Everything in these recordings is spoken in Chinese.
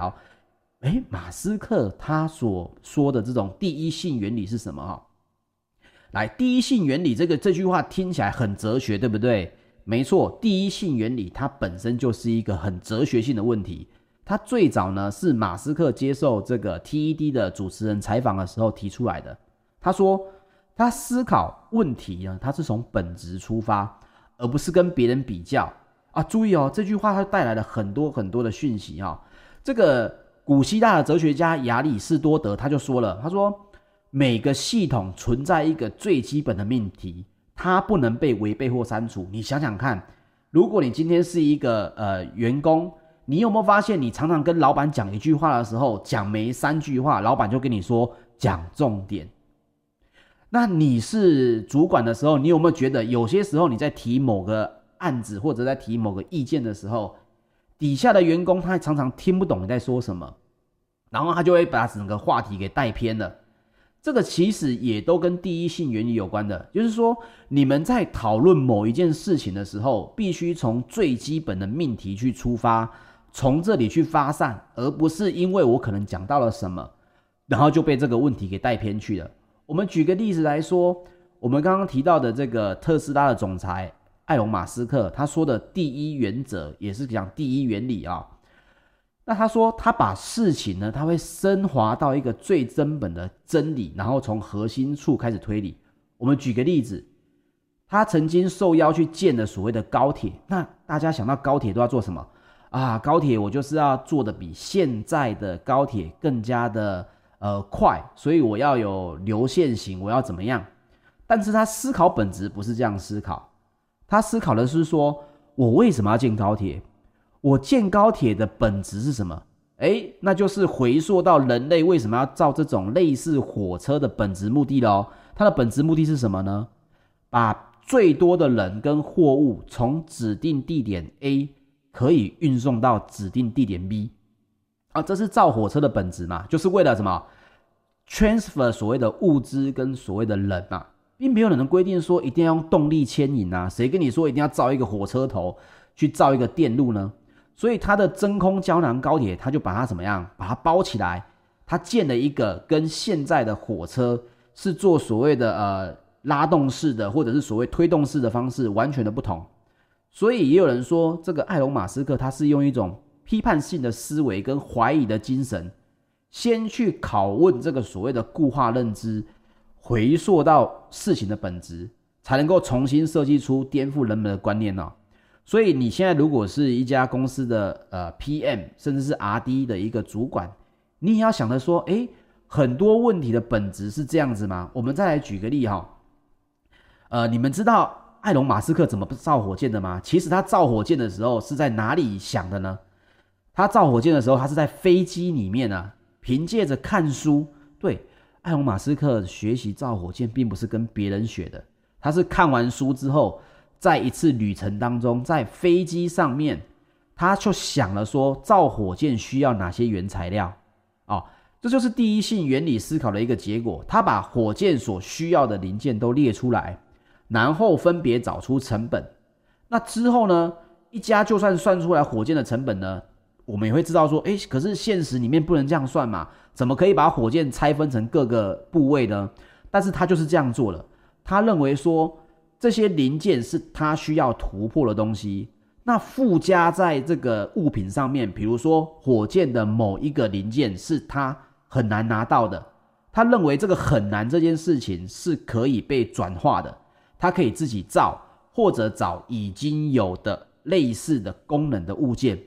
好，诶，马斯克他所说的这种第一性原理是什么？哈，来，第一性原理这个这句话听起来很哲学，对不对？没错，第一性原理它本身就是一个很哲学性的问题。它最早呢是马斯克接受这个 TED 的主持人采访的时候提出来的。他说，他思考问题呢，他是从本质出发，而不是跟别人比较啊。注意哦，这句话它带来了很多很多的讯息哈。这个古希腊的哲学家亚里士多德他就说了，他说每个系统存在一个最基本的命题。它不能被违背或删除。你想想看，如果你今天是一个呃员工，你有没有发现，你常常跟老板讲一句话的时候，讲没三句话，老板就跟你说讲重点。那你是主管的时候，你有没有觉得有些时候你在提某个案子或者在提某个意见的时候，底下的员工他常常听不懂你在说什么，然后他就会把整个话题给带偏了。这个其实也都跟第一性原理有关的，就是说，你们在讨论某一件事情的时候，必须从最基本的命题去出发，从这里去发散，而不是因为我可能讲到了什么，然后就被这个问题给带偏去了。我们举个例子来说，我们刚刚提到的这个特斯拉的总裁埃隆·马斯克，他说的第一原则也是讲第一原理啊。那他说，他把事情呢，他会升华到一个最根本的真理，然后从核心处开始推理。我们举个例子，他曾经受邀去建的所谓的高铁。那大家想到高铁都要做什么啊？高铁我就是要做的比现在的高铁更加的呃快，所以我要有流线型，我要怎么样？但是他思考本质不是这样思考，他思考的是说，我为什么要建高铁？我建高铁的本质是什么？诶，那就是回溯到人类为什么要造这种类似火车的本质目的喽。它的本质目的是什么呢？把最多的人跟货物从指定地点 A 可以运送到指定地点 B 啊，这是造火车的本质嘛，就是为了什么？transfer 所谓的物资跟所谓的人嘛，并没有人能规定说一定要用动力牵引啊，谁跟你说一定要造一个火车头去造一个电路呢？所以它的真空胶囊高铁，它就把它怎么样？把它包起来，它建了一个跟现在的火车是做所谓的呃拉动式的，或者是所谓推动式的方式完全的不同。所以也有人说，这个艾隆马斯克他是用一种批判性的思维跟怀疑的精神，先去拷问这个所谓的固化认知，回溯到事情的本质，才能够重新设计出颠覆人们的观念呢、哦。所以你现在如果是一家公司的呃 PM，甚至是 RD 的一个主管，你也要想着说，诶，很多问题的本质是这样子吗？我们再来举个例哈，呃，你们知道艾隆马斯克怎么造火箭的吗？其实他造火箭的时候是在哪里想的呢？他造火箭的时候，他是在飞机里面啊，凭借着看书。对，艾隆马斯克学习造火箭，并不是跟别人学的，他是看完书之后。在一次旅程当中，在飞机上面，他就想了说，造火箭需要哪些原材料？哦，这就是第一性原理思考的一个结果。他把火箭所需要的零件都列出来，然后分别找出成本。那之后呢，一家就算算出来火箭的成本呢，我们也会知道说，诶，可是现实里面不能这样算嘛？怎么可以把火箭拆分成各个部位呢？但是他就是这样做了。他认为说。这些零件是他需要突破的东西，那附加在这个物品上面，比如说火箭的某一个零件是他很难拿到的，他认为这个很难这件事情是可以被转化的，他可以自己造或者找已经有的类似的功能的物件，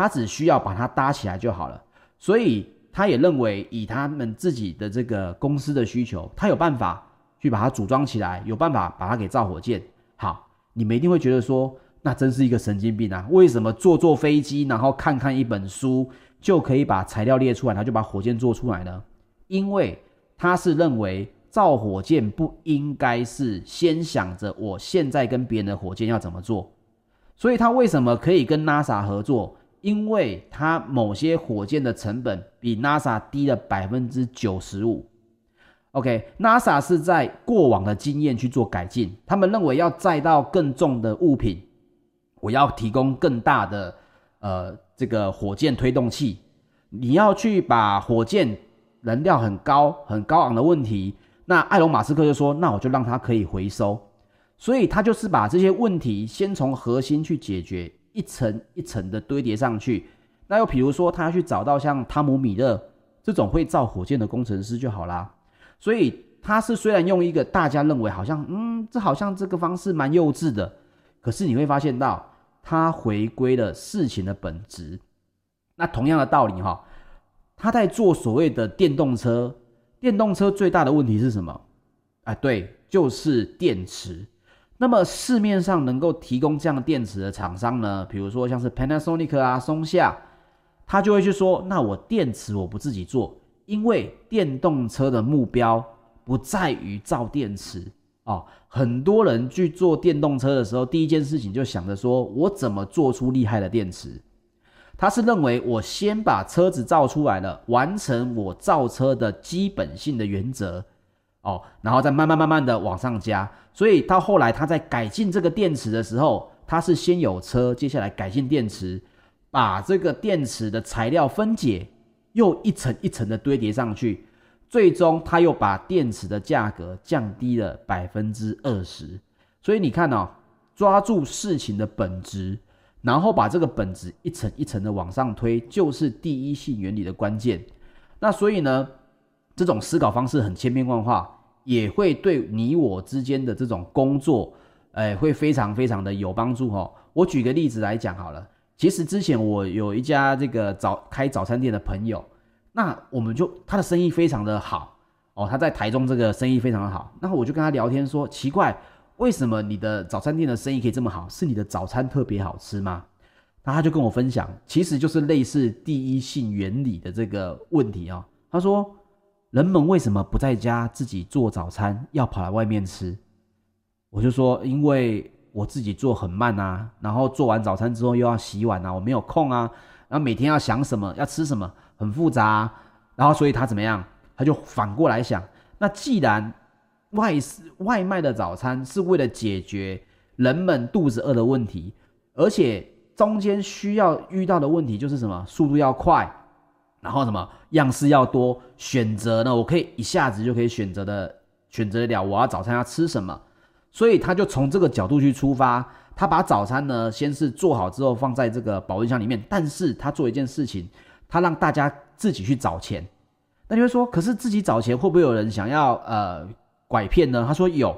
他只需要把它搭起来就好了。所以他也认为以他们自己的这个公司的需求，他有办法。去把它组装起来，有办法把它给造火箭。好，你们一定会觉得说，那真是一个神经病啊！为什么坐坐飞机，然后看看一本书，就可以把材料列出来，他就把火箭做出来呢？因为他是认为造火箭不应该是先想着我现在跟别人的火箭要怎么做，所以他为什么可以跟 NASA 合作？因为他某些火箭的成本比 NASA 低了百分之九十五。OK，NASA 是在过往的经验去做改进，他们认为要载到更重的物品，我要提供更大的呃这个火箭推动器，你要去把火箭燃料很高、很高昂的问题，那埃隆·马斯克就说：“那我就让它可以回收。”所以他就是把这些问题先从核心去解决，一层一层的堆叠上去。那又比如说，他要去找到像汤姆·米勒这种会造火箭的工程师就好啦。所以他是虽然用一个大家认为好像，嗯，这好像这个方式蛮幼稚的，可是你会发现到他回归了事情的本质。那同样的道理哈，他在做所谓的电动车，电动车最大的问题是什么？啊，对，就是电池。那么市面上能够提供这样电池的厂商呢，比如说像是 Panasonic 啊、松下，他就会去说，那我电池我不自己做，因为电动车的目标不在于造电池哦。很多人去做电动车的时候，第一件事情就想着说我怎么做出厉害的电池。他是认为我先把车子造出来了，完成我造车的基本性的原则。哦，然后再慢慢慢慢的往上加，所以到后来他在改进这个电池的时候，他是先有车，接下来改进电池，把这个电池的材料分解，又一层一层的堆叠上去，最终他又把电池的价格降低了百分之二十。所以你看哦，抓住事情的本质，然后把这个本质一层一层的往上推，就是第一性原理的关键。那所以呢，这种思考方式很千变万化，也会对你我之间的这种工作，哎，会非常非常的有帮助哈。我举个例子来讲好了，其实之前我有一家这个早开早餐店的朋友，那我们就他的生意非常的好哦，他在台中这个生意非常的好，那我就跟他聊天说，奇怪，为什么你的早餐店的生意可以这么好？是你的早餐特别好吃吗？那他就跟我分享，其实就是类似第一性原理的这个问题啊。他说。人们为什么不在家自己做早餐，要跑来外面吃？我就说，因为我自己做很慢啊，然后做完早餐之后又要洗碗啊，我没有空啊，然后每天要想什么，要吃什么，很复杂啊，然后所以他怎么样？他就反过来想，那既然外外卖的早餐是为了解决人们肚子饿的问题，而且中间需要遇到的问题就是什么？速度要快。然后什么样式要多，选择呢？我可以一下子就可以选择的选择了，我要早餐要吃什么？所以他就从这个角度去出发，他把早餐呢先是做好之后放在这个保温箱里面，但是他做一件事情，他让大家自己去找钱。那你会说，可是自己找钱会不会有人想要呃拐骗呢？他说有，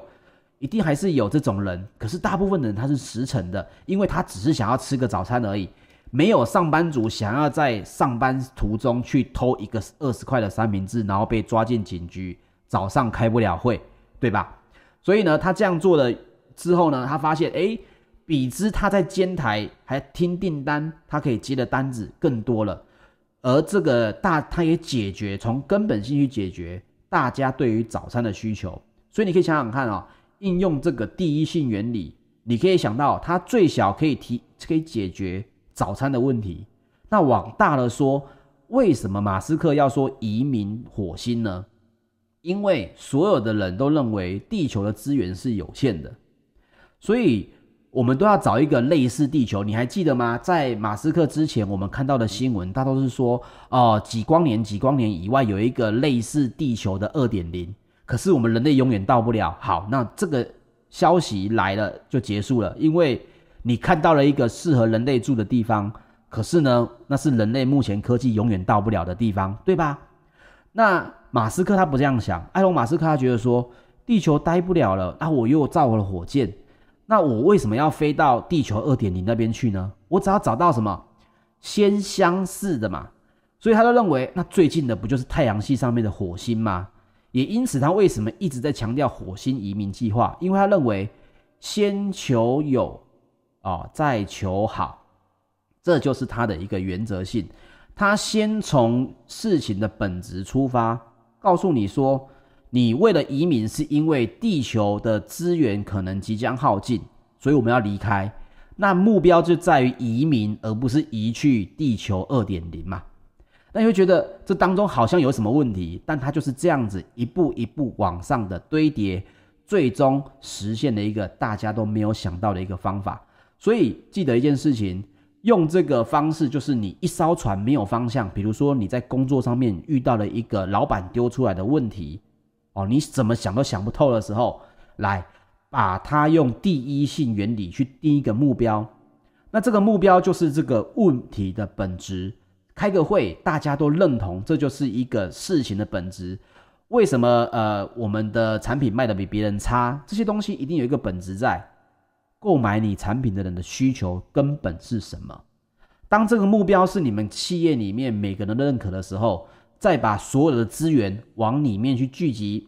一定还是有这种人，可是大部分的人他是实诚的，因为他只是想要吃个早餐而已。没有上班族想要在上班途中去偷一个二十块的三明治，然后被抓进警局，早上开不了会，对吧？所以呢，他这样做了之后呢，他发现，诶，比之他在煎台还听订单，他可以接的单子更多了。而这个大，他也解决从根本性去解决大家对于早餐的需求。所以你可以想想看啊、哦，应用这个第一性原理，你可以想到，它最小可以提，可以解决。早餐的问题，那往大了说，为什么马斯克要说移民火星呢？因为所有的人都认为地球的资源是有限的，所以我们都要找一个类似地球。你还记得吗？在马斯克之前，我们看到的新闻，大都是说，哦，几光年、几光年以外有一个类似地球的二点零，可是我们人类永远到不了。好，那这个消息来了就结束了，因为。你看到了一个适合人类住的地方，可是呢，那是人类目前科技永远到不了的地方，对吧？那马斯克他不这样想，埃隆马斯克他觉得说，地球待不了了，那我又造了火箭，那我为什么要飞到地球二点零那边去呢？我只要找到什么先相似的嘛，所以他就认为，那最近的不就是太阳系上面的火星吗？也因此，他为什么一直在强调火星移民计划？因为他认为先求有。哦，再求好，这就是他的一个原则性。他先从事情的本质出发，告诉你说，你为了移民是因为地球的资源可能即将耗尽，所以我们要离开。那目标就在于移民，而不是移去地球二点零嘛。那你会觉得这当中好像有什么问题，但他就是这样子一步一步往上的堆叠，最终实现了一个大家都没有想到的一个方法。所以记得一件事情，用这个方式，就是你一艘船没有方向，比如说你在工作上面遇到了一个老板丢出来的问题，哦，你怎么想都想不透的时候，来把它用第一性原理去定一个目标。那这个目标就是这个问题的本质。开个会，大家都认同，这就是一个事情的本质。为什么呃我们的产品卖的比别人差？这些东西一定有一个本质在。购买你产品的人的需求根本是什么？当这个目标是你们企业里面每个人都认可的时候，再把所有的资源往里面去聚集，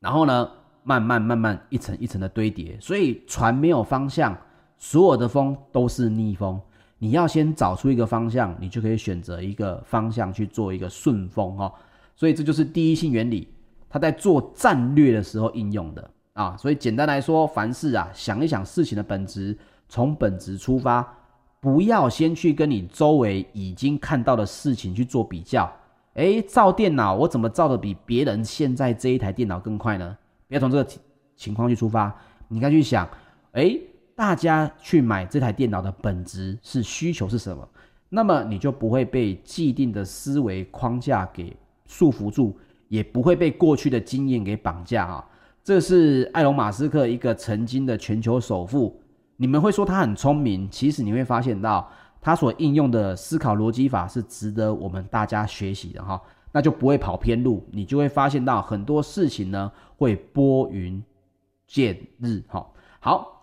然后呢，慢慢慢慢一层一层的堆叠。所以船没有方向，所有的风都是逆风。你要先找出一个方向，你就可以选择一个方向去做一个顺风哦。所以这就是第一性原理，它在做战略的时候应用的。啊，所以简单来说，凡事啊，想一想事情的本质，从本质出发，不要先去跟你周围已经看到的事情去做比较。诶，造电脑我怎么造的比别人现在这一台电脑更快呢？不要从这个情况去出发，你该去想，诶，大家去买这台电脑的本质是需求是什么？那么你就不会被既定的思维框架给束缚住，也不会被过去的经验给绑架啊。这是埃隆·马斯克一个曾经的全球首富。你们会说他很聪明，其实你会发现到他所应用的思考逻辑法是值得我们大家学习的哈。那就不会跑偏路，你就会发现到很多事情呢会拨云见日哈。好。